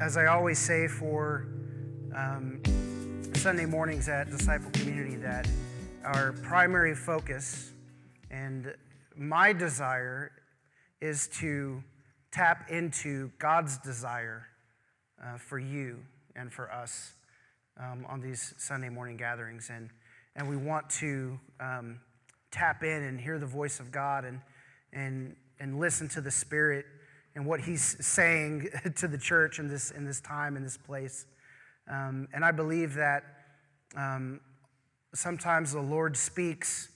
as I always say for um, Sunday mornings at Disciple Community, that our primary focus and my desire is to tap into God's desire uh, for you and for us um, on these Sunday morning gatherings. And, and we want to um, tap in and hear the voice of God and, and, and listen to the Spirit and what He's saying to the church in this, in this time, in this place. Um, and I believe that um, sometimes the Lord speaks,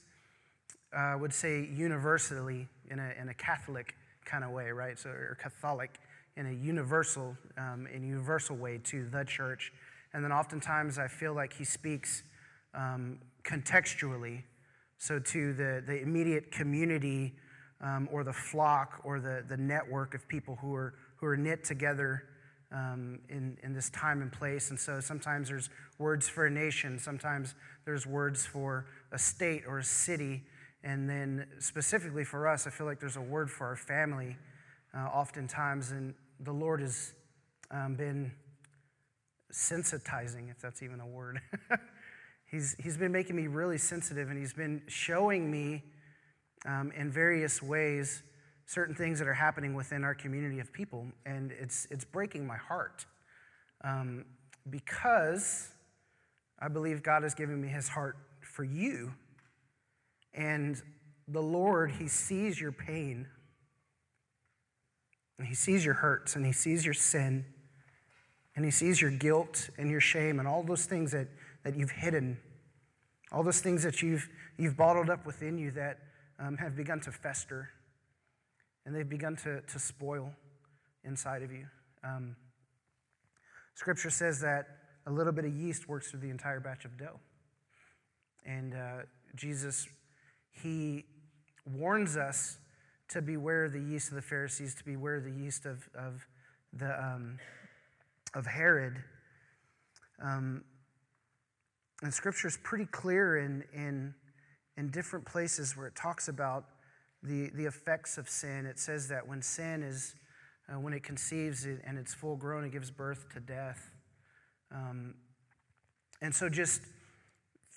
uh, I would say universally in a, in a Catholic kind of way, right? So, or Catholic in a universal, um, in universal way to the church. And then oftentimes I feel like he speaks um, contextually, so to the, the immediate community um, or the flock or the, the network of people who are, who are knit together um, in, in this time and place. And so sometimes there's words for a nation, sometimes there's words for a state or a city. And then specifically for us, I feel like there's a word for our family uh, oftentimes. And the Lord has um, been sensitizing, if that's even a word. he's, he's been making me really sensitive, and He's been showing me um, in various ways certain things that are happening within our community of people. And it's, it's breaking my heart um, because I believe God has given me His heart for you. And the Lord, He sees your pain and he sees your hurts and he sees your sin and he sees your guilt and your shame and all those things that, that you've hidden, all those things that you've, you've bottled up within you that um, have begun to fester and they've begun to, to spoil inside of you. Um, scripture says that a little bit of yeast works through the entire batch of dough. And uh, Jesus, he warns us to beware the yeast of the Pharisees, to beware the yeast of, of, the, um, of Herod. Um, and scripture is pretty clear in, in, in different places where it talks about the, the effects of sin. It says that when sin is, uh, when it conceives it and it's full grown, it gives birth to death. Um, and so, just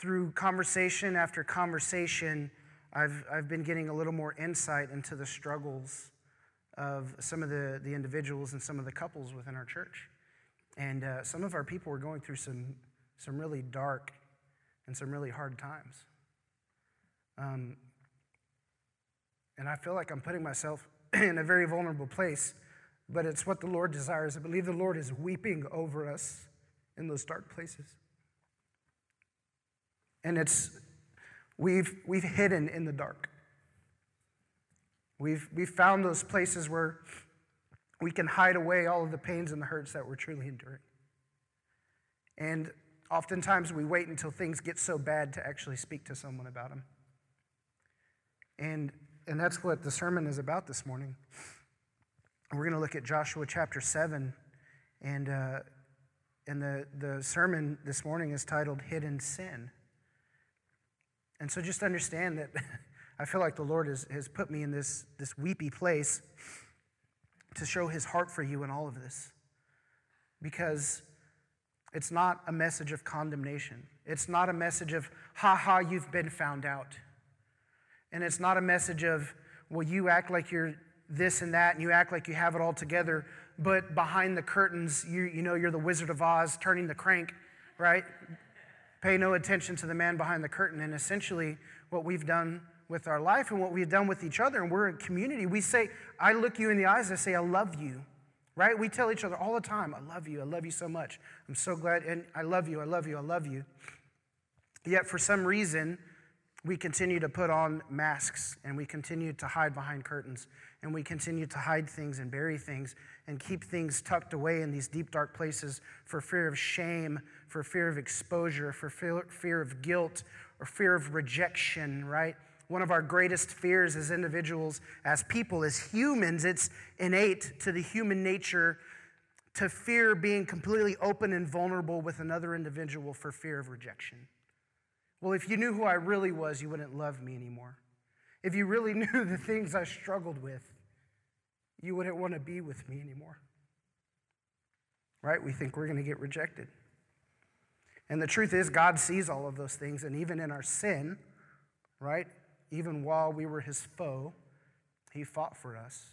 through conversation after conversation, I've, I've been getting a little more insight into the struggles of some of the, the individuals and some of the couples within our church. And uh, some of our people are going through some, some really dark and some really hard times. Um, and I feel like I'm putting myself in a very vulnerable place, but it's what the Lord desires. I believe the Lord is weeping over us in those dark places. And it's we've, we've hidden in the dark. We've, we've found those places where we can hide away all of the pains and the hurts that we're truly enduring. And oftentimes we wait until things get so bad to actually speak to someone about them. And, and that's what the sermon is about this morning. We're going to look at Joshua chapter 7. And, uh, and the, the sermon this morning is titled Hidden Sin. And so just understand that I feel like the Lord has, has put me in this, this weepy place to show his heart for you in all of this. Because it's not a message of condemnation. It's not a message of, ha ha, you've been found out. And it's not a message of, well, you act like you're this and that and you act like you have it all together, but behind the curtains, you, you know, you're the Wizard of Oz turning the crank, right? pay no attention to the man behind the curtain. And essentially, what we've done with our life and what we've done with each other, and we're a community, we say, I look you in the eyes, I say, I love you, right? We tell each other all the time, I love you, I love you so much. I'm so glad, and I love you, I love you, I love you. Yet for some reason, we continue to put on masks and we continue to hide behind curtains and we continue to hide things and bury things and keep things tucked away in these deep, dark places for fear of shame, for fear of exposure, for fear of guilt, or fear of rejection, right? One of our greatest fears as individuals, as people, as humans, it's innate to the human nature to fear being completely open and vulnerable with another individual for fear of rejection. Well, if you knew who I really was, you wouldn't love me anymore. If you really knew the things I struggled with, you wouldn't want to be with me anymore. right? We think we're going to get rejected. And the truth is, God sees all of those things, and even in our sin, right? Even while we were his foe, he fought for us.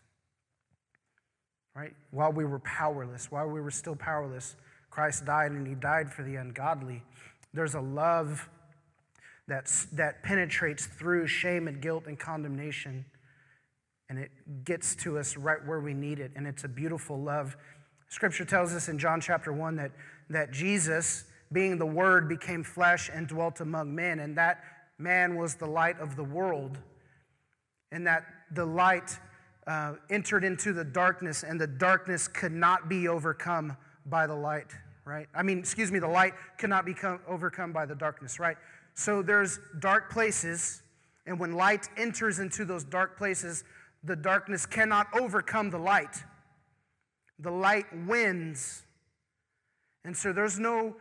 Right? While we were powerless, while we were still powerless, Christ died and he died for the ungodly. There's a love that's, that penetrates through shame and guilt and condemnation, and it gets to us right where we need it. And it's a beautiful love. Scripture tells us in John chapter 1 that, that Jesus, being the Word, became flesh and dwelt among men, and that man was the light of the world, and that the light uh, entered into the darkness, and the darkness could not be overcome by the light, right? I mean, excuse me, the light could not be overcome by the darkness, right? So there's dark places, and when light enters into those dark places, the darkness cannot overcome the light. The light wins. And so there's no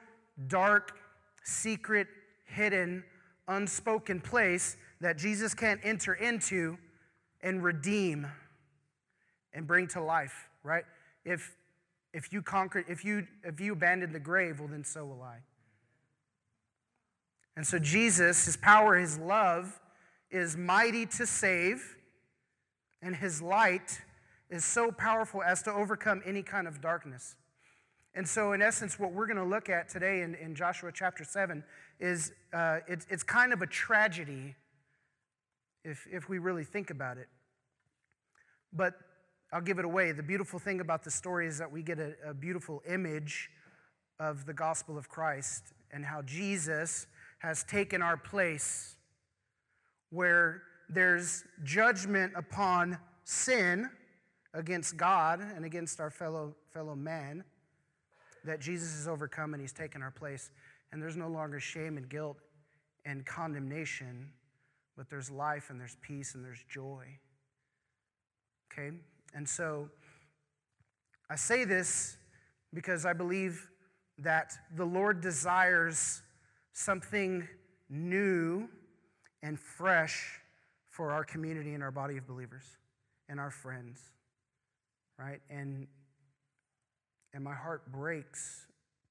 dark, secret, hidden unspoken place that Jesus can't enter into and redeem and bring to life, right? If if you conquer, if you if you abandon the grave, well then so will I. And so Jesus, his power, his love is mighty to save, and his light is so powerful as to overcome any kind of darkness. And so, in essence, what we're going to look at today in, in Joshua chapter 7 is uh, it's, it's kind of a tragedy if, if we really think about it. But I'll give it away. The beautiful thing about the story is that we get a, a beautiful image of the gospel of Christ and how Jesus has taken our place where there's judgment upon sin against God and against our fellow, fellow man that Jesus has overcome and he's taken our place. And there's no longer shame and guilt and condemnation, but there's life and there's peace and there's joy. Okay? And so I say this because I believe that the Lord desires something new and fresh for our community and our body of believers and our friends, right? And and my heart breaks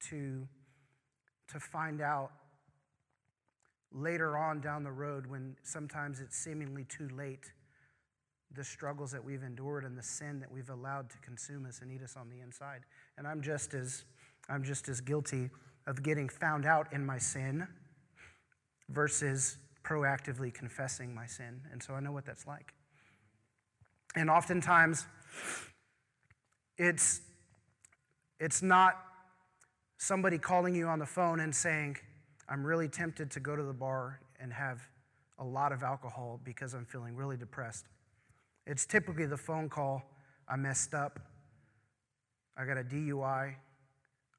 to, to find out later on down the road when sometimes it's seemingly too late the struggles that we've endured and the sin that we've allowed to consume us and eat us on the inside. And I'm just as I'm just as guilty of getting found out in my sin versus proactively confessing my sin. And so I know what that's like. And oftentimes it's it's not somebody calling you on the phone and saying, I'm really tempted to go to the bar and have a lot of alcohol because I'm feeling really depressed. It's typically the phone call, I messed up, I got a DUI,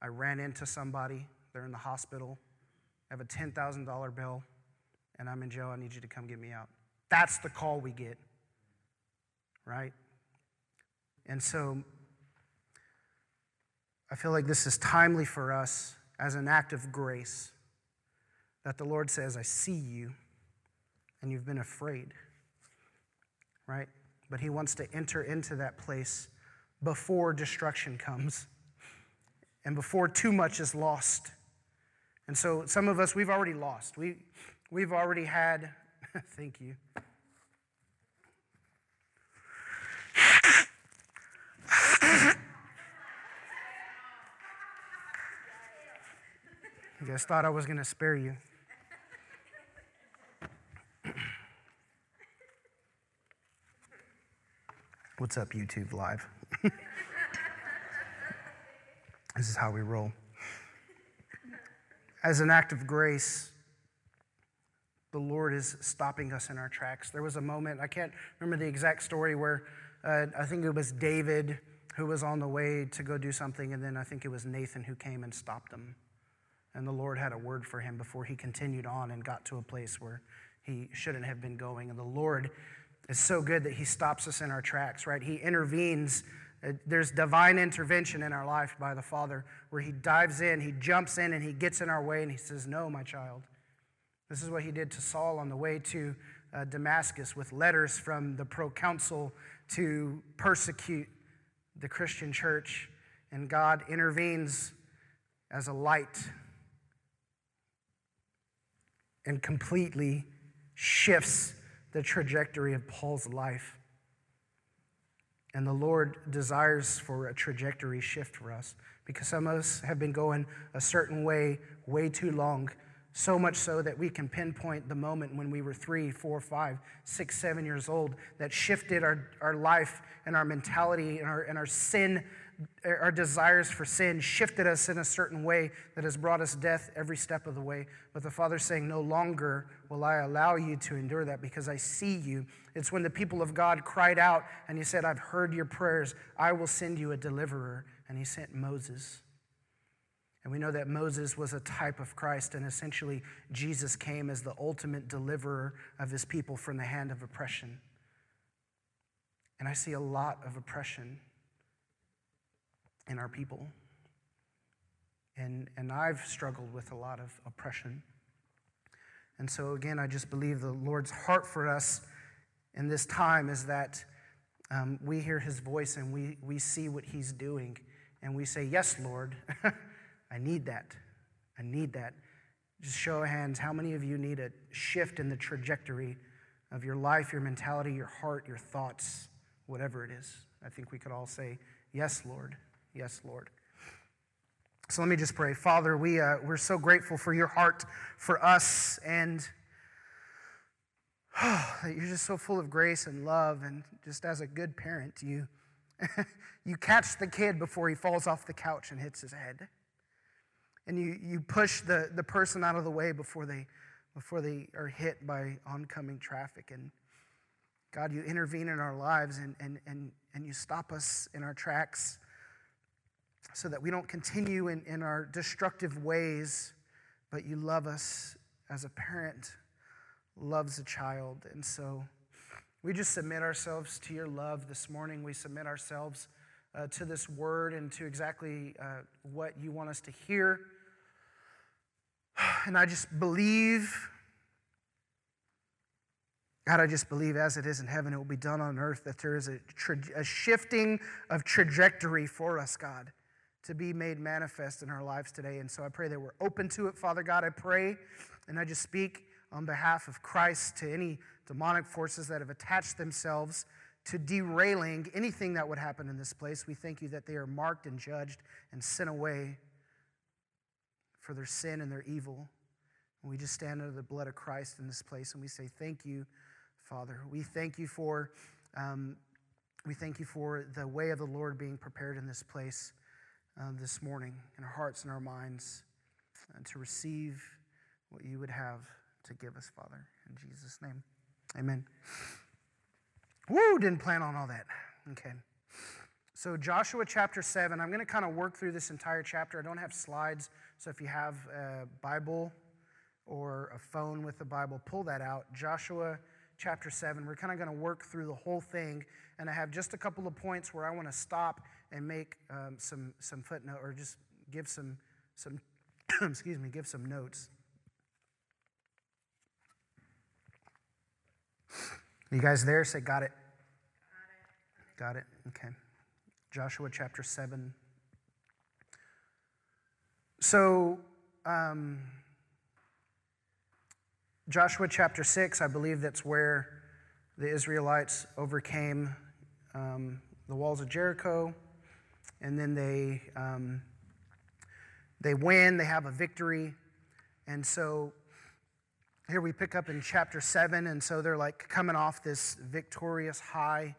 I ran into somebody, they're in the hospital, I have a $10,000 bill, and I'm in jail, I need you to come get me out. That's the call we get, right? And so I feel like this is timely for us as an act of grace that the Lord says, I see you and you've been afraid, right? But He wants to enter into that place before destruction comes and before too much is lost. And so some of us, we've already lost. We, we've already had, thank you. You guys thought I was going to spare you. What's up, YouTube Live? this is how we roll. As an act of grace, the Lord is stopping us in our tracks. There was a moment, I can't remember the exact story, where uh, I think it was David who was on the way to go do something, and then I think it was Nathan who came and stopped him. And the Lord had a word for him before he continued on and got to a place where he shouldn't have been going. And the Lord is so good that he stops us in our tracks, right? He intervenes. There's divine intervention in our life by the Father where he dives in, he jumps in, and he gets in our way and he says, No, my child. This is what he did to Saul on the way to uh, Damascus with letters from the proconsul to persecute the Christian church And God intervenes as a light and completely shifts the trajectory of Paul's life. And the Lord desires for a trajectory shift for us because some of us have been going a certain way way too long, so much so that we can pinpoint the moment when we were three, four, five, six, seven years old that shifted our, our life and our mentality and our, and our sin our desires for sin shifted us in a certain way that has brought us death every step of the way. But the Father's saying, No longer will I allow you to endure that because I see you. It's when the people of God cried out and He said, I've heard your prayers. I will send you a deliverer. And He sent Moses. And we know that Moses was a type of Christ, and essentially Jesus came as the ultimate deliverer of his people from the hand of oppression. And I see a lot of oppression in our people. And, and I've struggled with a lot of oppression. And so, again, I just believe the Lord's heart for us in this time is that um, we hear his voice and we, we see what he's doing. And we say, Yes, Lord, I need that. I need that. Just show of hands, how many of you need a shift in the trajectory of your life, your mentality, your heart, your thoughts, whatever it is? I think we could all say, Yes, Lord. Yes, Lord. So let me just pray. Father, we, uh, we're so grateful for your heart for us and oh, you're just so full of grace and love. And just as a good parent, you, you catch the kid before he falls off the couch and hits his head. And you, you push the, the person out of the way before they, before they are hit by oncoming traffic. And God, you intervene in our lives and, and, and, and you stop us in our tracks so that we don't continue in, in our destructive ways, but you love us as a parent loves a child. And so we just submit ourselves to your love this morning. We submit ourselves uh, to this word and to exactly uh, what you want us to hear. And I just believe, God, I just believe as it is in heaven, it will be done on earth, that there is a, tra- a shifting of trajectory for us, God to be made manifest in our lives today. And so I pray that we're open to it, Father God. I pray and I just speak on behalf of Christ to any demonic forces that have attached themselves to derailing anything that would happen in this place. We thank you that they are marked and judged and sent away for their sin and their evil. And we just stand under the blood of Christ in this place and we say, Thank you, Father. We thank you for. Um, we thank you for the way of the Lord being prepared in this place uh, this morning in our hearts and our minds uh, to receive what you would have to give us, Father. In Jesus' name, amen. Woo, didn't plan on all that. Okay. So, Joshua chapter 7, I'm going to kind of work through this entire chapter. I don't have slides, so if you have a Bible or a phone with the Bible, pull that out. Joshua chapter 7, we're kind of going to work through the whole thing, and I have just a couple of points where I want to stop and make um, some, some footnote or just give some, some excuse me, give some notes. You guys there? Say, got it. Got it. Okay. Joshua chapter 7. So, um, Joshua chapter 6, I believe that's where the Israelites overcame um, the walls of Jericho and then they um, they win. They have a victory, and so here we pick up in chapter seven, and so they're like coming off this victorious high,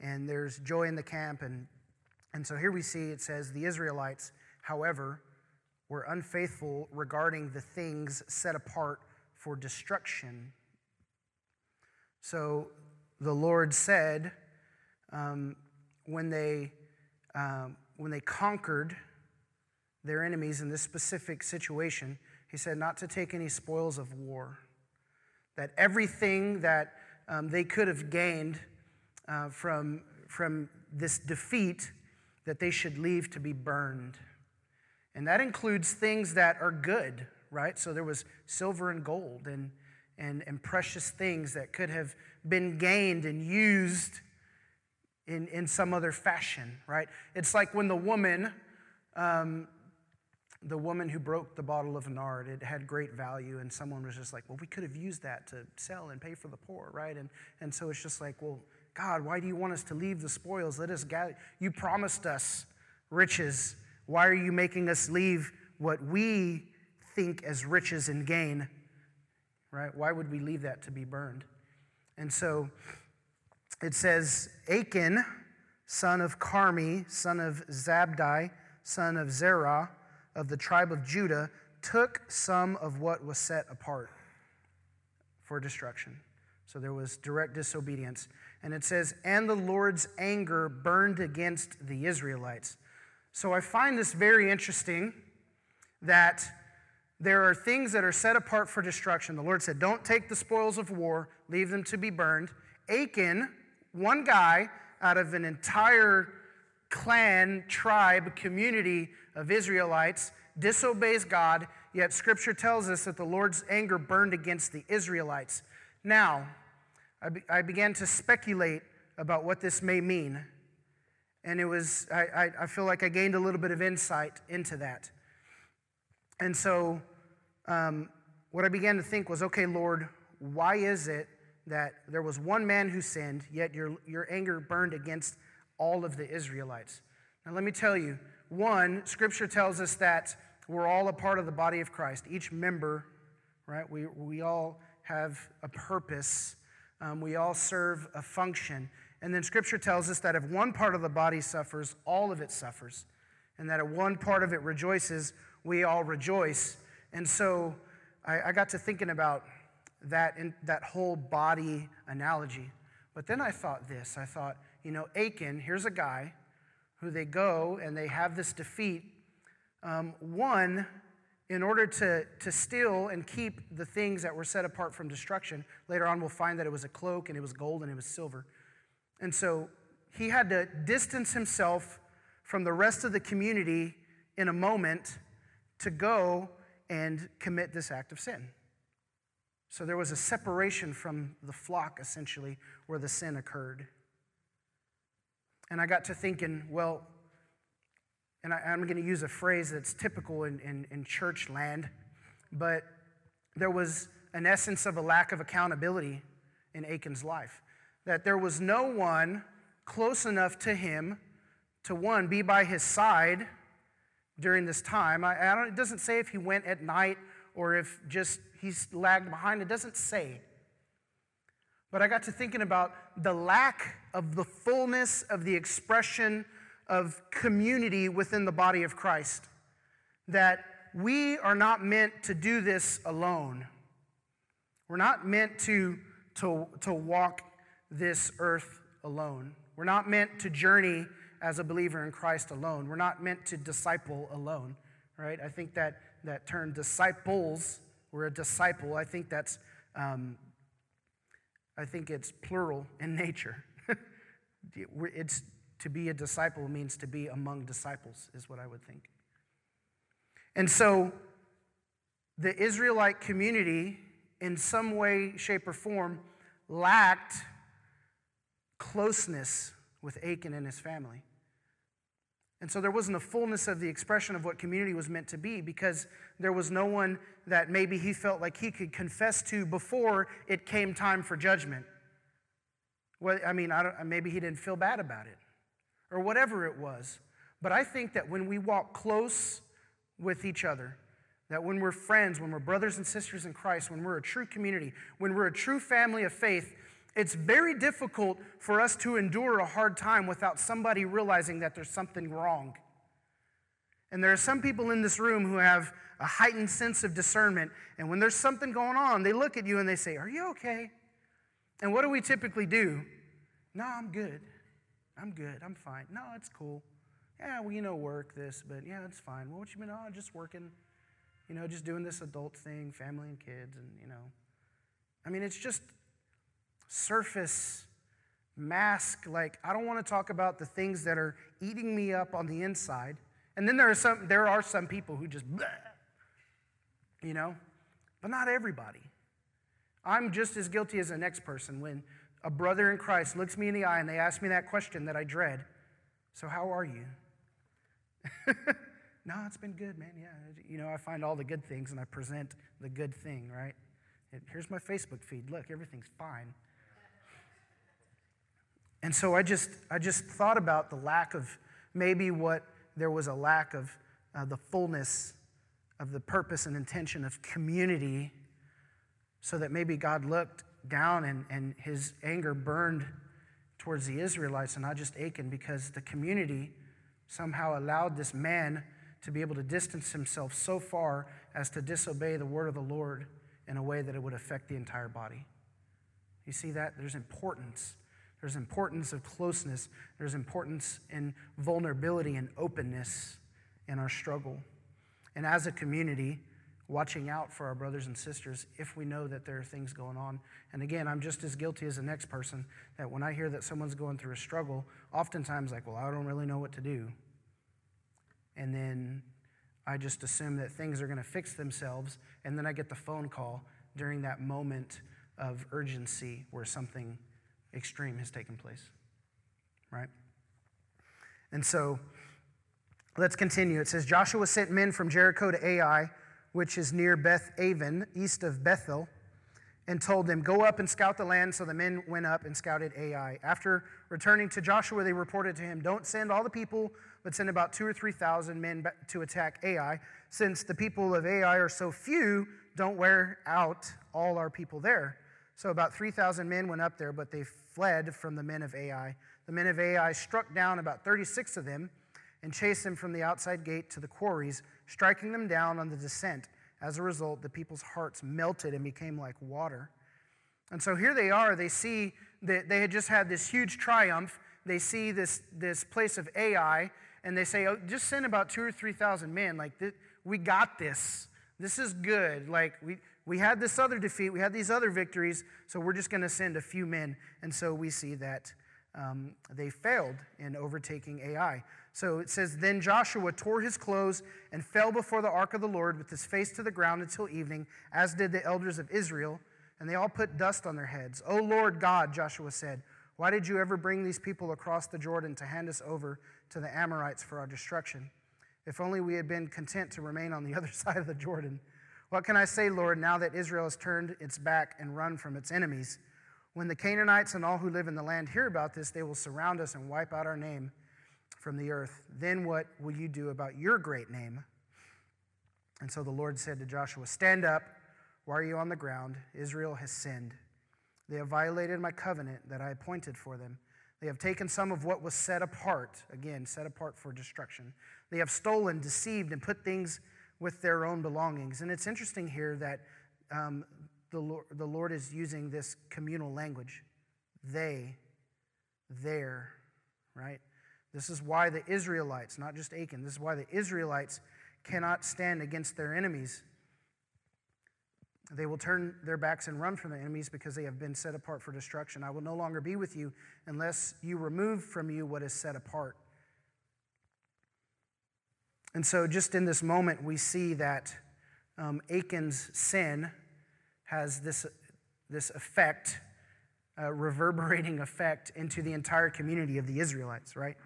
and there's joy in the camp, and and so here we see it says the Israelites, however, were unfaithful regarding the things set apart for destruction. So the Lord said, um, when they um, when they conquered their enemies in this specific situation, he said not to take any spoils of war. That everything that um, they could have gained uh, from, from this defeat, that they should leave to be burned. And that includes things that are good, right? So there was silver and gold and, and, and precious things that could have been gained and used in, in some other fashion, right? It's like when the woman um, the woman who broke the bottle of nard, it had great value, and someone was just like, well, we could have used that to sell and pay for the poor, right? And, and so it's just like, well, God, why do you want us to leave the spoils? Let us gather. You promised us riches. Why are you making us leave what we think as riches and gain? Right? Why would we leave that to be burned? And so it says, Achan, son of Carmi, son of Zabdi, son of Zerah, of the tribe of Judah, took some of what was set apart for destruction. So there was direct disobedience. And it says, and the Lord's anger burned against the Israelites. So I find this very interesting that there are things that are set apart for destruction. The Lord said, Don't take the spoils of war, leave them to be burned. Achan, one guy out of an entire clan, tribe, community of Israelites, disobeys God, yet scripture tells us that the Lord's anger burned against the Israelites. Now, I, be, I began to speculate about what this may mean, and it was, I, I, I feel like I gained a little bit of insight into that. And so, um, what I began to think was okay, Lord, why is it that there was one man who sinned, yet your, your anger burned against all of the Israelites? Now, let me tell you one, Scripture tells us that we're all a part of the body of Christ, each member, right? We, we all have a purpose, um, we all serve a function. And then Scripture tells us that if one part of the body suffers, all of it suffers. And that if one part of it rejoices, we all rejoice. And so I, I got to thinking about that, in, that whole body analogy. But then I thought this I thought, you know, Achan, here's a guy who they go and they have this defeat. Um, one, in order to, to steal and keep the things that were set apart from destruction, later on we'll find that it was a cloak and it was gold and it was silver. And so he had to distance himself from the rest of the community in a moment to go and commit this act of sin. So there was a separation from the flock, essentially, where the sin occurred. And I got to thinking, well, and I, am going to use a phrase that's typical in, in, in church land, but there was an essence of a lack of accountability in Achan's life. That there was no one close enough to him to, one, be by his side during this time. I, I it doesn't say if he went at night or if just he's lagged behind. It doesn't say. But I got to thinking about the lack of the fullness of the expression of community within the body of Christ. That we are not meant to do this alone. We're not meant to, to, to walk this earth alone. We're not meant to journey as a believer in Christ alone. We're not meant to disciple alone, right? I think that, that term disciples, we're a disciple, I think that's um, I think it's plural in nature. it's to be a disciple means to be among disciples, is what I would think. And so the Israelite community, in some way, shape, or form, lacked closeness with Achan and his family. And so there wasn't a fullness of the expression of what community was meant to be because there was no one that maybe he felt like he could confess to before it came time for judgment. Well, I mean, I maybe he didn't feel bad about it or whatever it was. But I think that when we walk close with each other, that when we're friends, when we're brothers and sisters in Christ, when we're a true community, when we're a true family of faith, it's very difficult for us to endure a hard time without somebody realizing that there's something wrong. And there are some people in this room who have a heightened sense of discernment. And when there's something going on, they look at you and they say, Are you okay? And what do we typically do? No, I'm good. I'm good. I'm fine. No, it's cool. Yeah, well, you know, work this, but yeah, it's fine. Well, what you on? Oh, just working, you know, just doing this adult thing, family and kids, and, you know. I mean, it's just surface mask. Like, I don't want to talk about the things that are eating me up on the inside. And then there are some, there are some people who just, bleh, you know, but not everybody. I'm just as guilty as the next person when a brother in Christ looks me in the eye and they ask me that question that I dread. So, how are you? No, it's been good, man. Yeah. You know, I find all the good things and I present the good thing, right? Here's my Facebook feed. Look, everything's fine. And so I just, I just thought about the lack of maybe what there was a lack of uh, the fullness of the purpose and intention of community, so that maybe God looked down and, and his anger burned towards the Israelites and not just Achan because the community somehow allowed this man to be able to distance himself so far as to disobey the word of the Lord in a way that it would affect the entire body. You see that? There's importance. There's importance of closeness. There's importance in vulnerability and openness in our struggle. And as a community, watching out for our brothers and sisters if we know that there are things going on. And again, I'm just as guilty as the next person that when I hear that someone's going through a struggle, oftentimes like, well, I don't really know what to do. And then I just assume that things are going to fix themselves. And then I get the phone call during that moment of urgency where something extreme has taken place. Right? And so let's continue. It says Joshua sent men from Jericho to Ai which is near Beth Aven, east of Bethel, and told them, Go up and scout the land. So the men went up and scouted Ai. After returning to Joshua, they reported to him, Don't send all the people, but send about two or three thousand men to attack Ai. Since the people of Ai are so few, don't wear out all our people there. So about 3,000 men went up there, but they fled from the men of Ai. The men of Ai struck down about 36 of them and chased them from the outside gate to the quarries striking them down on the descent. As a result, the people's hearts melted and became like water. And so here they are. They see that they had just had this huge triumph. They see this, this place of Ai, and they say, oh, just send about two or 3,000 men. Like, we got this. This is good. Like, we, we had this other defeat, we had these other victories, so we're just going to send a few men. And so we see that um, they failed in overtaking Ai. So it says, Then Joshua tore his clothes and fell before the ark of the Lord with his face to the ground until evening, as did the elders of Israel, and they all put dust on their heads. O Lord God, Joshua said, Why did you ever bring these people across the Jordan to hand us over to the Amorites for our destruction? If only we had been content to remain on the other side of the Jordan. What can I say, Lord, now that Israel has turned its back and run from its enemies? When the Canaanites and all who live in the land hear about this, they will surround us and wipe out our name from the earth. Then what will you do about your great name? And so the Lord said to Joshua, Stand up. Why are you on the ground? Israel has sinned. They have violated my covenant that I appointed for them. They have taken some of what was set apart, again, set apart for destruction. They have stolen, deceived, and put things with their own belongings. And it's interesting here that um, the, Lord, the Lord is using this communal language. They, there, right? This is why the Israelites, not just Achan, this is why the Israelites cannot stand against their enemies. They will turn their backs and run from their enemies because they have been set apart for destruction. I will no longer be with you unless you remove from you what is set apart. And so, just in this moment, we see that um, Achan's sin has this, this effect, reverberating effect into the entire community of the Israelites, right?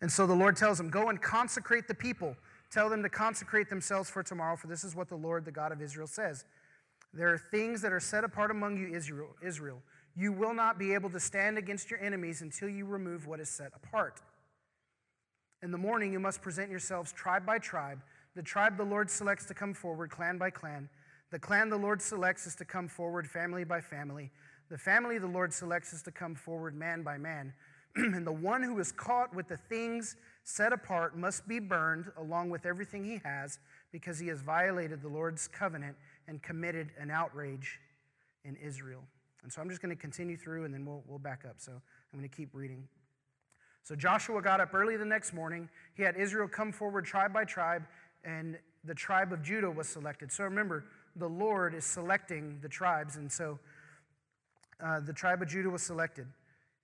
And so the Lord tells him, Go and consecrate the people. Tell them to consecrate themselves for tomorrow, for this is what the Lord, the God of Israel, says. There are things that are set apart among you, Israel. Israel. You will not be able to stand against your enemies until you remove what is set apart. In the morning, you must present yourselves tribe by tribe. The tribe the Lord selects to come forward, clan by clan. The clan the Lord selects is to come forward, family by family. The family the Lord selects is to come forward, man by man. and the one who is caught with the things set apart must be burned along with everything he has because he has violated the Lord's covenant and committed an outrage in Israel. And so I'm just going to continue through and then we'll, we'll back up. So I'm going to keep reading. So Joshua got up early the next morning. He had Israel come forward tribe by tribe, and the tribe of Judah was selected. So remember, the Lord is selecting the tribes. And so uh, the tribe of Judah was selected.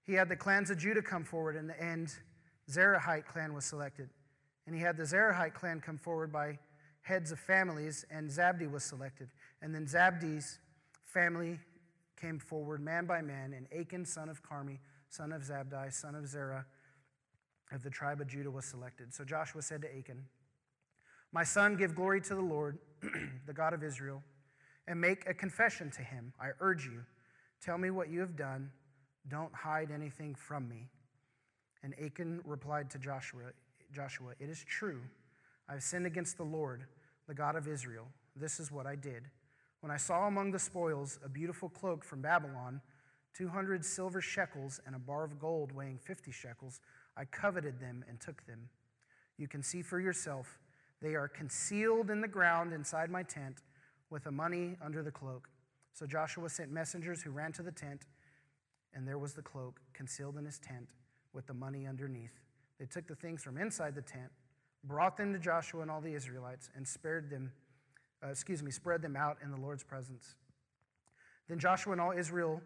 He had the clans of Judah come forward, and, the and Zerahite clan was selected. And he had the Zerahite clan come forward by heads of families, and Zabdi was selected. And then Zabdi's family came forward man by man, and Achan, son of Carmi, son of Zabdi, son of Zerah, of the tribe of Judah was selected. So Joshua said to Achan, My son, give glory to the Lord, the God of Israel, and make a confession to him. I urge you, tell me what you have done. Don't hide anything from me. And Achan replied to Joshua, Joshua, It is true. I have sinned against the Lord, the God of Israel. This is what I did. When I saw among the spoils a beautiful cloak from Babylon, 200 silver shekels, and a bar of gold weighing 50 shekels, I coveted them and took them. You can see for yourself, they are concealed in the ground inside my tent with the money under the cloak. So Joshua sent messengers who ran to the tent, and there was the cloak concealed in his tent with the money underneath. They took the things from inside the tent, brought them to Joshua and all the Israelites, and spared them, uh, excuse me, spread them out in the Lord's presence. Then Joshua and all Israel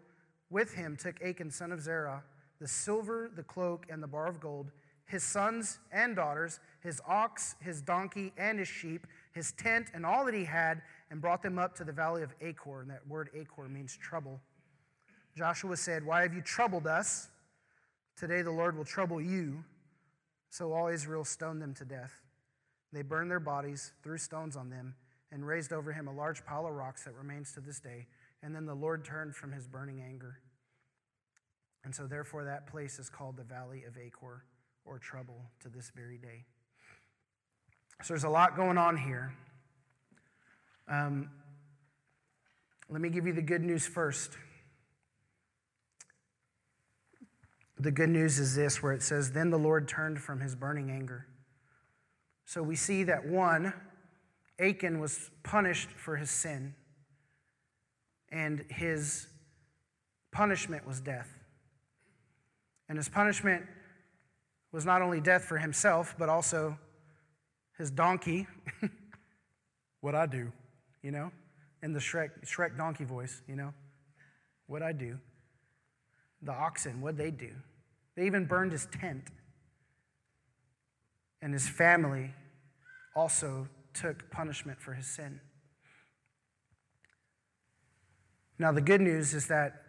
with him took Achan, son of Zerah, the silver, the cloak, and the bar of gold, his sons and daughters, his ox, his donkey, and his sheep, his tent, and all that he had, and brought them up to the valley of Achor. And that word Achor means trouble. Joshua said, Why have you troubled us? Today the Lord will trouble you. So all Israel stoned them to death. They burned their bodies, threw stones on them, and raised over him a large pile of rocks that remains to this day. And then the Lord turned from his burning anger. And so, therefore, that place is called the Valley of Achor or trouble to this very day. So, there's a lot going on here. Um, let me give you the good news first. The good news is this, where it says, Then the Lord turned from his burning anger. So we see that one, Achan was punished for his sin, and his punishment was death. And his punishment was not only death for himself, but also his donkey. what I do, you know, in the Shrek, Shrek donkey voice, you know, what I do. The oxen, what they do. They even burned his tent. And his family also took punishment for his sin. Now, the good news is that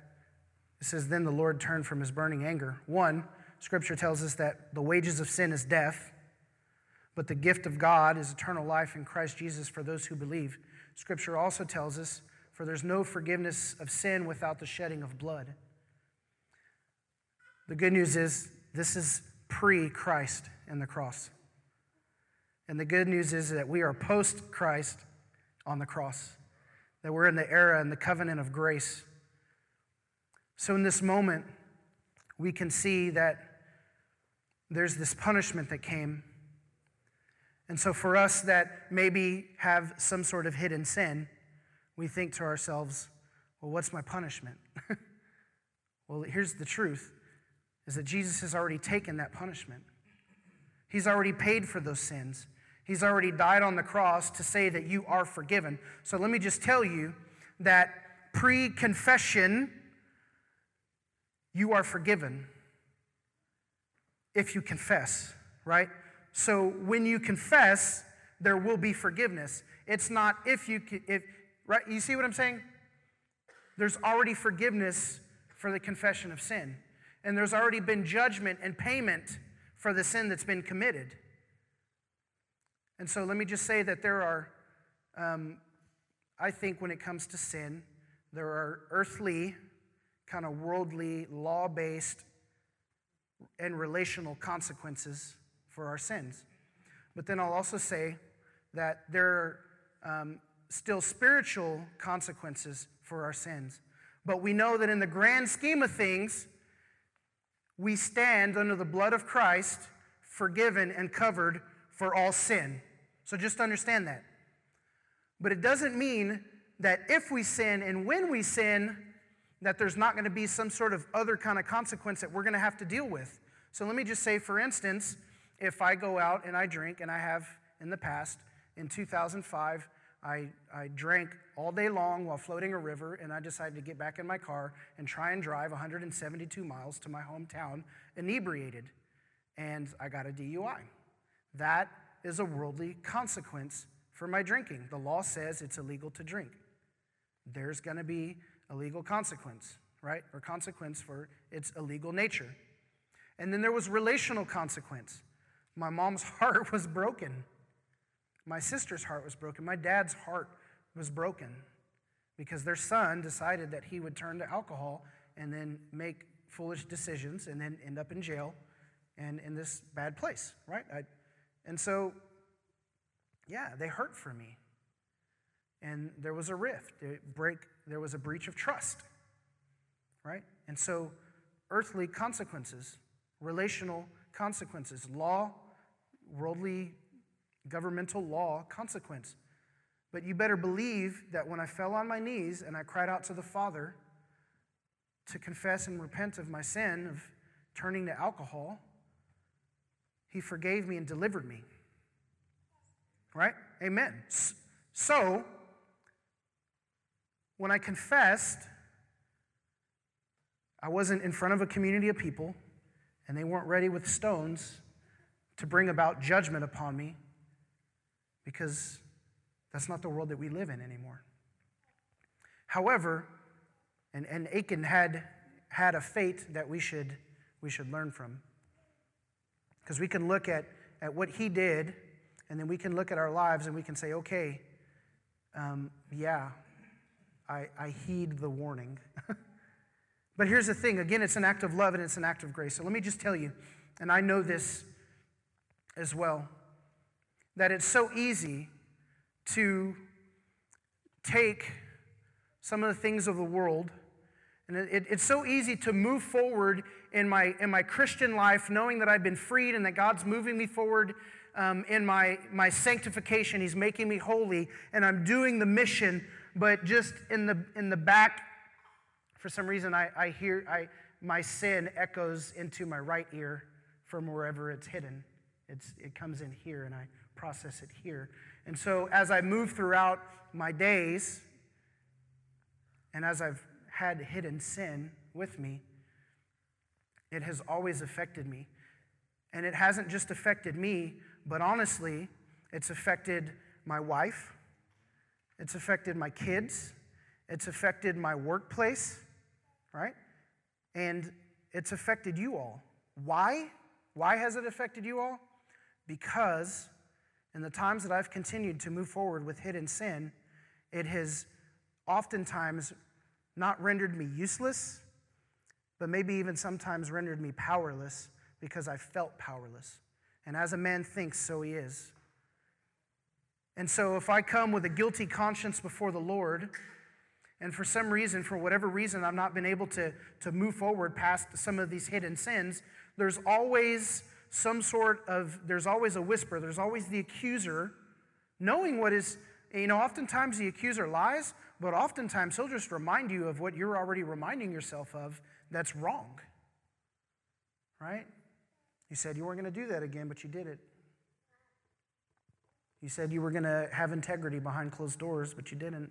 it says, Then the Lord turned from his burning anger. One, scripture tells us that the wages of sin is death, but the gift of God is eternal life in Christ Jesus for those who believe. Scripture also tells us, For there's no forgiveness of sin without the shedding of blood. The good news is, this is pre Christ and the cross. And the good news is that we are post Christ on the cross, that we're in the era and the covenant of grace so, in this moment, we can see that there's this punishment that came. And so, for us that maybe have some sort of hidden sin, we think to ourselves, well, what's my punishment? well, here's the truth is that Jesus has already taken that punishment. He's already paid for those sins. He's already died on the cross to say that you are forgiven. So let me just tell you that pre confession, you are forgiven if you confess, right? So when you confess, there will be forgiveness. It's not if you if right you see what I'm saying? There's already forgiveness for the confession of sin. And there's already been judgment and payment for the sin that's been committed. And so let me just say that there are, um, I think when it comes to sin, there are earthly kind of worldly, law based, and relational consequences for our sins. But then I'll also say that there are um, still spiritual consequences for our sins. But we know that in the grand scheme of things, we stand under the blood of Christ, forgiven and covered for all sin. So just understand that. But it doesn't mean that if we sin and when we sin, that there's not going to be some sort of other kind of consequence that we're going to have to deal with. So let me just say, for instance, if I go out and I drink, and I have in the past, in 2005, I, I drank all day long while floating a river, and I decided to get back in my car and try and drive 172 miles to my hometown inebriated. And I got a DUI. That is a worldly consequence for my drinking. The law says it's illegal to drink. There's going to be a legal consequence, right? Or consequence for its illegal nature. And then there was relational consequence. My mom's heart was broken. My sister's heart was broken. My dad's heart was broken because their son decided that he would turn to alcohol and then make foolish decisions and then end up in jail and in this bad place, right? I, and so, yeah, they hurt for me. And there was a rift, break, there was a breach of trust, right? And so, earthly consequences, relational consequences, law, worldly, governmental law consequence. But you better believe that when I fell on my knees and I cried out to the Father to confess and repent of my sin of turning to alcohol, He forgave me and delivered me. Right? Amen. So, when I confessed, I wasn't in front of a community of people and they weren't ready with stones to bring about judgment upon me because that's not the world that we live in anymore. However, and, and Achan had, had a fate that we should, we should learn from. Because we can look at, at what he did, and then we can look at our lives and we can say, okay, um, yeah, I, I heed the warning. but here's the thing again, it's an act of love and it's an act of grace. So let me just tell you, and I know this as well, that it's so easy to take some of the things of the world. And it, it's so easy to move forward in my, in my Christian life, knowing that I've been freed and that God's moving me forward um, in my, my sanctification. He's making me holy, and I'm doing the mission. But just in the, in the back, for some reason, I, I hear I, my sin echoes into my right ear from wherever it's hidden. It's, it comes in here, and I process it here. And so as I move throughout my days, and as I've had hidden sin with me, it has always affected me. And it hasn't just affected me, but honestly, it's affected my wife, it's affected my kids, it's affected my workplace, right? And it's affected you all. Why? Why has it affected you all? Because in the times that I've continued to move forward with hidden sin, it has oftentimes not rendered me useless, but maybe even sometimes rendered me powerless because I felt powerless. And as a man thinks, so he is. And so if I come with a guilty conscience before the Lord, and for some reason, for whatever reason, I've not been able to, to move forward past some of these hidden sins, there's always some sort of, there's always a whisper, there's always the accuser, knowing what is, you know, oftentimes the accuser lies, but oftentimes he'll just remind you of what you're already reminding yourself of that's wrong. Right? You said you weren't going to do that again, but you did it. You said you were going to have integrity behind closed doors, but you didn't.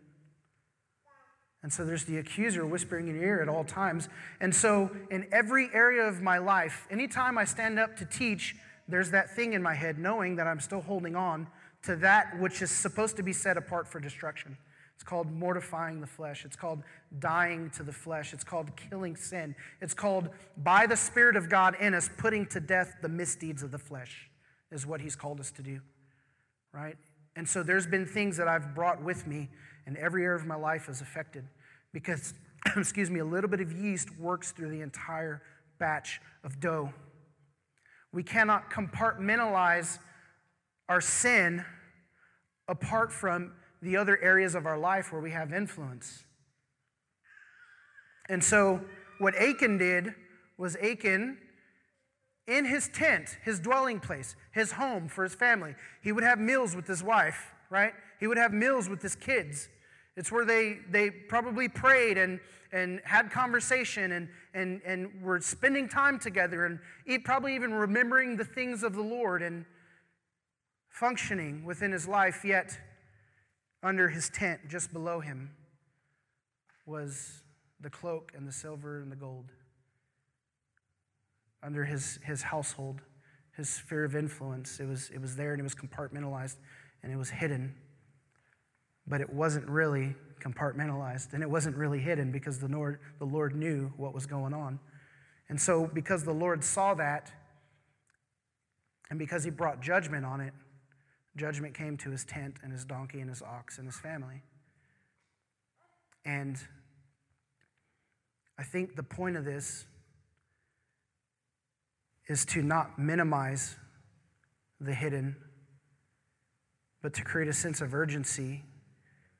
And so there's the accuser whispering in your ear at all times. And so, in every area of my life, anytime I stand up to teach, there's that thing in my head knowing that I'm still holding on to that which is supposed to be set apart for destruction. It's called mortifying the flesh. It's called dying to the flesh. It's called killing sin. It's called, by the Spirit of God in us, putting to death the misdeeds of the flesh, is what He's called us to do, right? And so there's been things that I've brought with me and every area of my life is affected because, excuse me, a little bit of yeast works through the entire batch of dough. We cannot compartmentalize our sin apart from the other areas of our life where we have influence. And so, what Achan did was Achan, in his tent, his dwelling place, his home for his family, he would have meals with his wife, right? He would have meals with his kids. It's where they, they probably prayed and, and had conversation and, and, and were spending time together and probably even remembering the things of the Lord and functioning within his life. Yet, under his tent, just below him, was the cloak and the silver and the gold. Under his, his household, his sphere of influence, it was, it was there and it was compartmentalized and it was hidden but it wasn't really compartmentalized and it wasn't really hidden because the Lord, the Lord knew what was going on. And so, because the Lord saw that, and because he brought judgment on it, judgment came to his tent and his donkey and his ox and his family. And I think the point of this is to not minimize the hidden, but to create a sense of urgency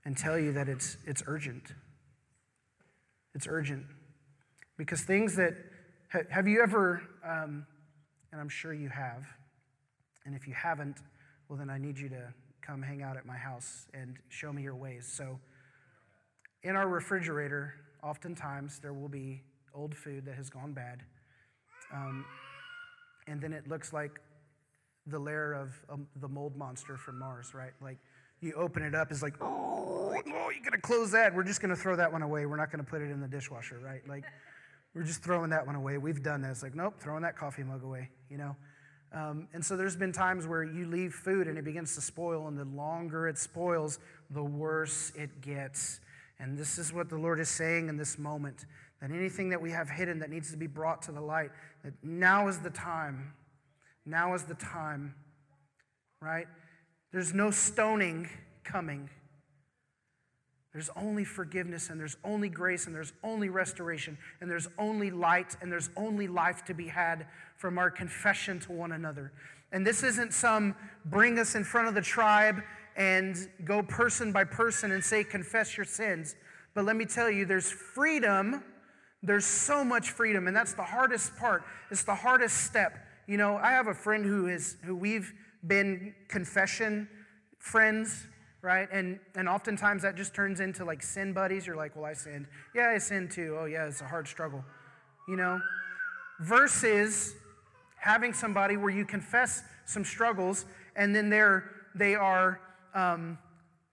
and tell you that it's, it's urgent. It's urgent. Because things that, have you ever, um, and I'm sure you have, and if you haven't, well, then I need you to come hang out at my house and show me your ways. So, in our refrigerator, oftentimes there will be old food that has gone bad. Um, and then it looks like the lair of um, the mold monster from Mars, right? Like you open it up, it's like, oh, oh you gotta close that. We're just gonna throw that one away. We're not gonna put it in the dishwasher, right? Like we're just throwing that one away. We've done that. It's like, nope, throwing that coffee mug away, you know? Um, and so there's been times where you leave food and it begins to spoil, and the longer it spoils, the worse it gets. And this is what the Lord is saying in this moment that anything that we have hidden that needs to be brought to the light, now is the time. Now is the time, right? There's no stoning coming. There's only forgiveness and there's only grace and there's only restoration and there's only light and there's only life to be had from our confession to one another. And this isn't some bring us in front of the tribe and go person by person and say, confess your sins. But let me tell you, there's freedom. There's so much freedom, and that's the hardest part. It's the hardest step. You know, I have a friend who is who we've been confession friends, right? And and oftentimes that just turns into like sin buddies. You're like, well, I sinned. Yeah, I sinned too. Oh yeah, it's a hard struggle. You know? Versus having somebody where you confess some struggles and then they're they are um,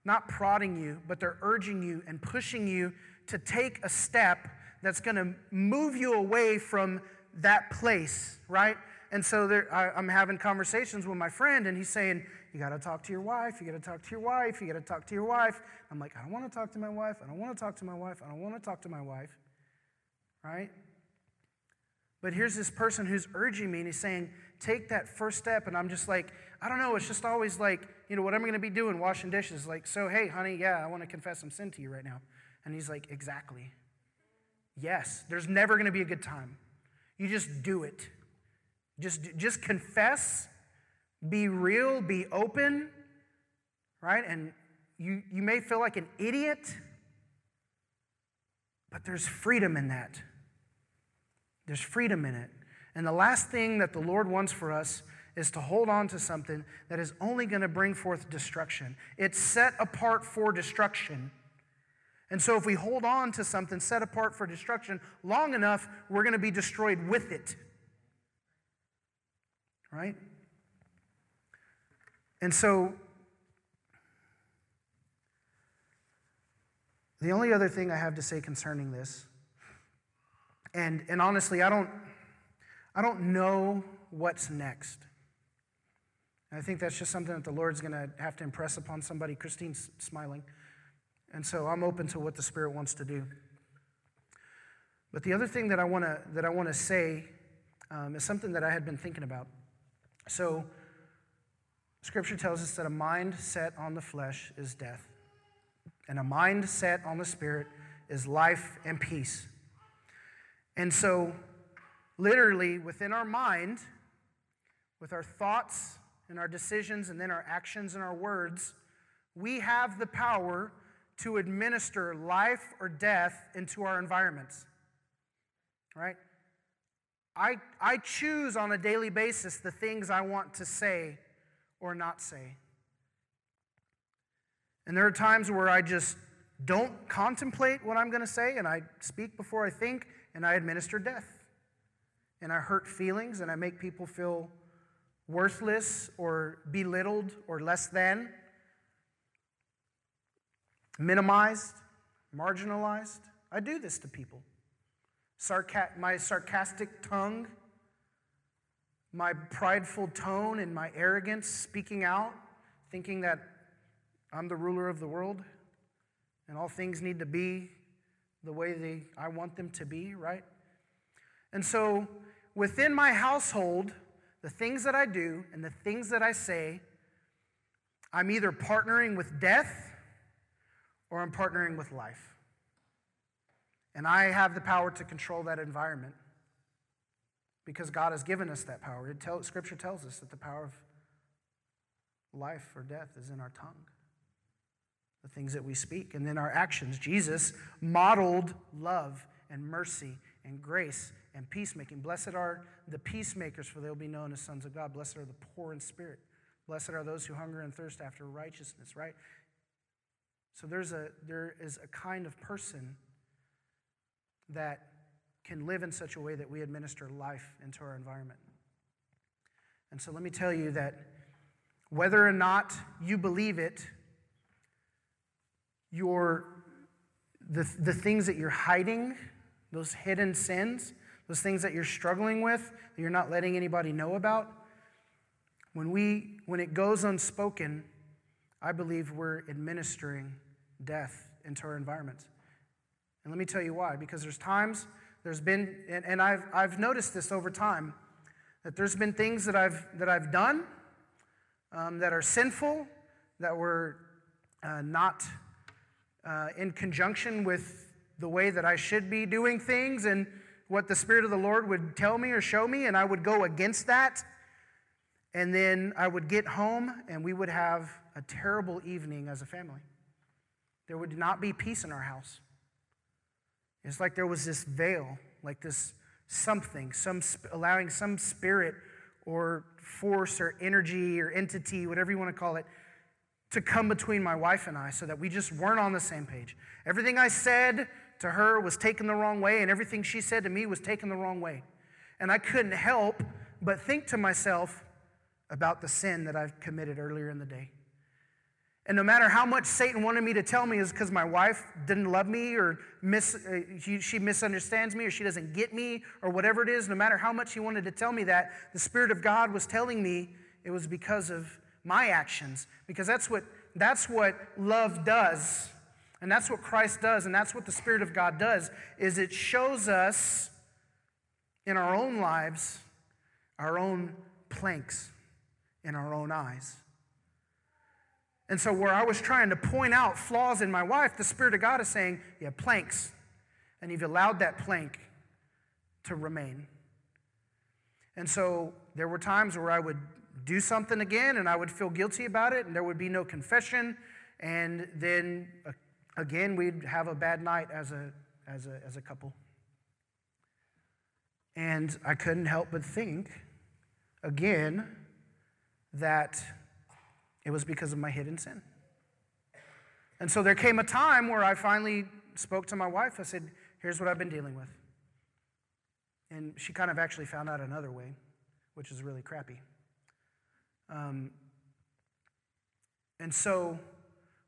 not prodding you, but they're urging you and pushing you to take a step that's going to move you away from that place, right? And so there, I, am having conversations with my friend, and he's saying, You got to talk to your wife. You got to talk to your wife. You got to talk to your wife. I'm like, I don't want to talk to my wife. I don't want to talk to my wife. I don't want to talk to my wife, right? But here's this person who's urging me, and he's saying, Take that first step. And I'm just like, I don't know. It's just always like, you know, what I'm going to be doing, washing dishes. Like, so, hey, honey, yeah, I want to confess some sin to you right now. And he's like, exactly. Yes, there's never going to be a good time. You just do it. Just, just confess, be real, be open, right? And you, you may feel like an idiot, but there's freedom in that. There's freedom in it. And the last thing that the Lord wants for us is to hold on to something that is only going to bring forth destruction. It's set apart for destruction. And so, if we hold on to something set apart for destruction long enough, we're going to be destroyed with it. Right? And so, the only other thing I have to say concerning this, and, and honestly, I don't, I don't know what's next. And I think that's just something that the Lord's going to have to impress upon somebody. Christine's smiling. And so I'm open to what the Spirit wants to do. But the other thing that I want to that I want to say um, is something that I had been thinking about. So, Scripture tells us that a mind set on the flesh is death, and a mind set on the Spirit is life and peace. And so, literally, within our mind, with our thoughts and our decisions and then our actions and our words, we have the power to administer life or death into our environments. Right? I, I choose on a daily basis the things I want to say or not say. And there are times where I just don't contemplate what I'm going to say and I speak before I think and I administer death. And I hurt feelings and I make people feel worthless or belittled or less than, minimized, marginalized. I do this to people. Sarca- my sarcastic tongue, my prideful tone, and my arrogance speaking out, thinking that I'm the ruler of the world and all things need to be the way they, I want them to be, right? And so within my household, the things that I do and the things that I say, I'm either partnering with death or I'm partnering with life. And I have the power to control that environment because God has given us that power. It tell, scripture tells us that the power of life or death is in our tongue, the things that we speak, and then our actions. Jesus modeled love and mercy and grace and peacemaking. Blessed are the peacemakers, for they'll be known as sons of God. Blessed are the poor in spirit. Blessed are those who hunger and thirst after righteousness, right? So there's a, there is a kind of person that can live in such a way that we administer life into our environment. And so let me tell you that whether or not you believe it, your, the, the things that you're hiding, those hidden sins, those things that you're struggling with, that you're not letting anybody know about, when, we, when it goes unspoken, I believe we're administering death into our environment. And let me tell you why. Because there's times, there's been, and, and I've, I've noticed this over time, that there's been things that I've, that I've done um, that are sinful, that were uh, not uh, in conjunction with the way that I should be doing things and what the Spirit of the Lord would tell me or show me, and I would go against that. And then I would get home and we would have a terrible evening as a family. There would not be peace in our house. It's like there was this veil, like this something, some allowing some spirit or force or energy or entity, whatever you want to call it, to come between my wife and I so that we just weren't on the same page. Everything I said to her was taken the wrong way, and everything she said to me was taken the wrong way. And I couldn't help but think to myself about the sin that I've committed earlier in the day. And no matter how much Satan wanted me to tell me is because my wife didn't love me or mis, uh, she, she misunderstands me or she doesn't get me or whatever it is, no matter how much he wanted to tell me that, the Spirit of God was telling me it was because of my actions. Because that's what, that's what love does. And that's what Christ does. And that's what the Spirit of God does, is it shows us in our own lives our own planks in our own eyes. And so, where I was trying to point out flaws in my wife, the Spirit of God is saying, You have planks, and you've allowed that plank to remain. And so, there were times where I would do something again and I would feel guilty about it, and there would be no confession. And then uh, again, we'd have a bad night as a, as a, as a couple. And I couldn't help but think again that it was because of my hidden sin. And so there came a time where I finally spoke to my wife. I said, Here's what I've been dealing with. And she kind of actually found out another way, which is really crappy. Um, and so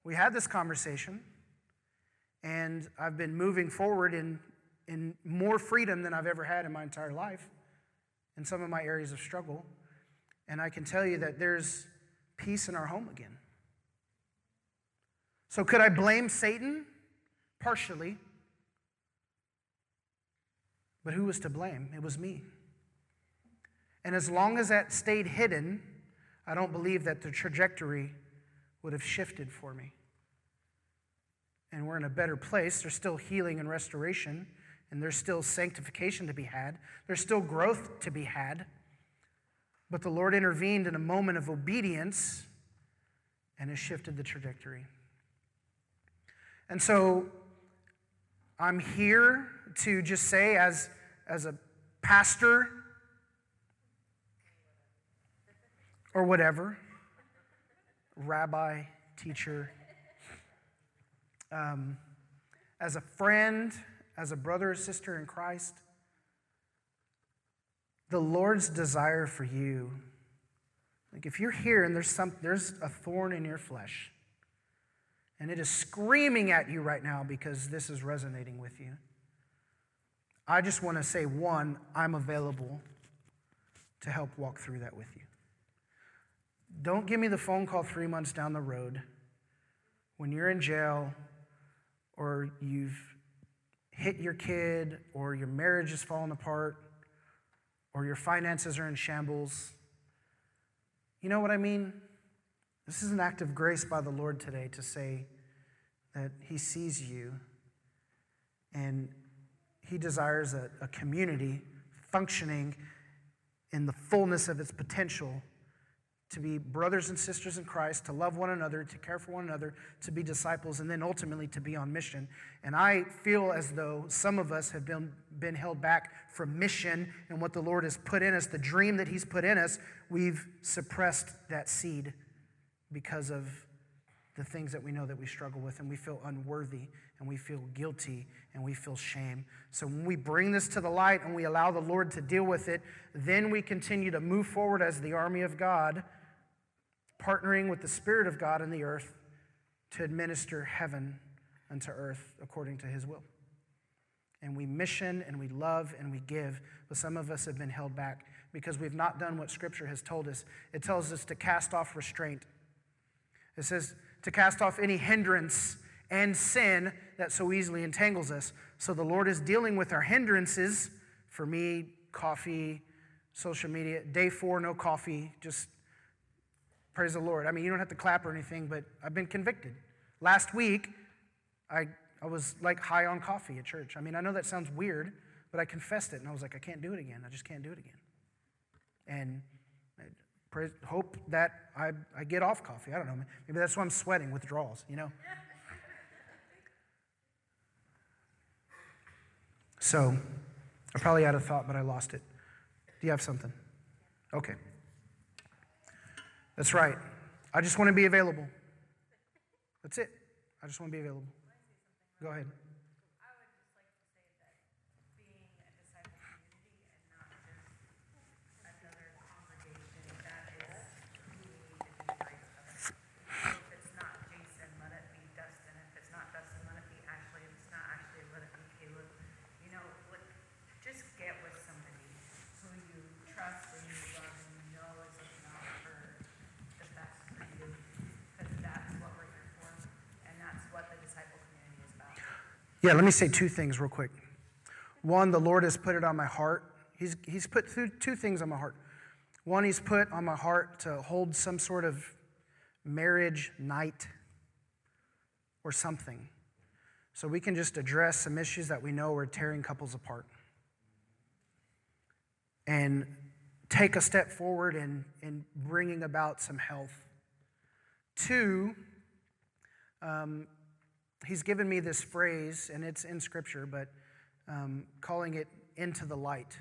we had this conversation, and I've been moving forward in, in more freedom than I've ever had in my entire life in some of my areas of struggle. And I can tell you that there's peace in our home again. So, could I blame Satan? Partially. But who was to blame? It was me. And as long as that stayed hidden, I don't believe that the trajectory would have shifted for me. And we're in a better place. There's still healing and restoration, and there's still sanctification to be had, there's still growth to be had. But the Lord intervened in a moment of obedience and has shifted the trajectory. And so I'm here to just say, as, as a pastor or whatever, rabbi, teacher, um, as a friend, as a brother or sister in Christ, the Lord's desire for you. Like if you're here and there's some there's a thorn in your flesh, and it is screaming at you right now because this is resonating with you. I just want to say one, I'm available to help walk through that with you. Don't give me the phone call three months down the road when you're in jail or you've hit your kid or your marriage is falling apart or your finances are in shambles. You know what I mean? This is an act of grace by the Lord today to say that He sees you and He desires a, a community functioning in the fullness of its potential to be brothers and sisters in Christ, to love one another, to care for one another, to be disciples, and then ultimately to be on mission. And I feel as though some of us have been, been held back from mission and what the Lord has put in us, the dream that He's put in us. We've suppressed that seed because of the things that we know that we struggle with, and we feel unworthy, and we feel guilty, and we feel shame. So when we bring this to the light and we allow the Lord to deal with it, then we continue to move forward as the army of God partnering with the Spirit of God in the earth to administer heaven unto earth according to his will. And we mission and we love and we give, but some of us have been held back because we've not done what Scripture has told us. It tells us to cast off restraint. It says to cast off any hindrance and sin that so easily entangles us. So the Lord is dealing with our hindrances. For me, coffee, social media. Day four, no coffee, just Praise the Lord. I mean, you don't have to clap or anything, but I've been convicted. Last week, I, I was like high on coffee at church. I mean, I know that sounds weird, but I confessed it and I was like, I can't do it again. I just can't do it again. And I hope that I, I get off coffee. I don't know. Maybe that's why I'm sweating, withdrawals, you know? So, I probably had a thought, but I lost it. Do you have something? Okay. That's right. I just want to be available. That's it. I just want to be available. Go ahead. Yeah, let me say two things real quick. One, the Lord has put it on my heart. He's, he's put two two things on my heart. One, He's put on my heart to hold some sort of marriage night or something. So we can just address some issues that we know are tearing couples apart. And take a step forward in, in bringing about some health. Two, um, he's given me this phrase, and it's in scripture, but um, calling it into the light.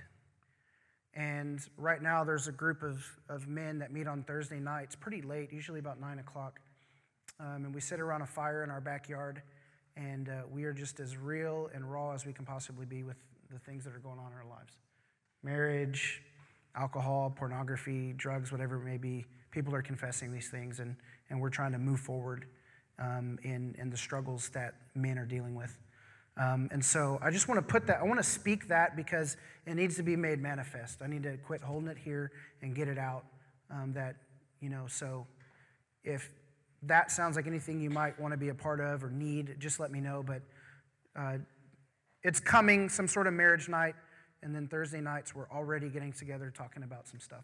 And right now, there's a group of, of men that meet on Thursday nights, pretty late, usually about 9 o'clock. Um, and we sit around a fire in our backyard, and uh, we are just as real and raw as we can possibly be with the things that are going on in our lives marriage, alcohol, pornography, drugs, whatever it may be. People are confessing these things, and, and we're trying to move forward um, in, the struggles that men are dealing with. Um, and so I just want to put that, I want to speak that because it needs to be made manifest. I need to quit holding it here and get it out. Um, that, you know, so if that sounds like anything you might want to be a part of or need, just let me know. But uh, it's coming, some sort of marriage night. And then Thursday nights, we're already getting together talking about some stuff.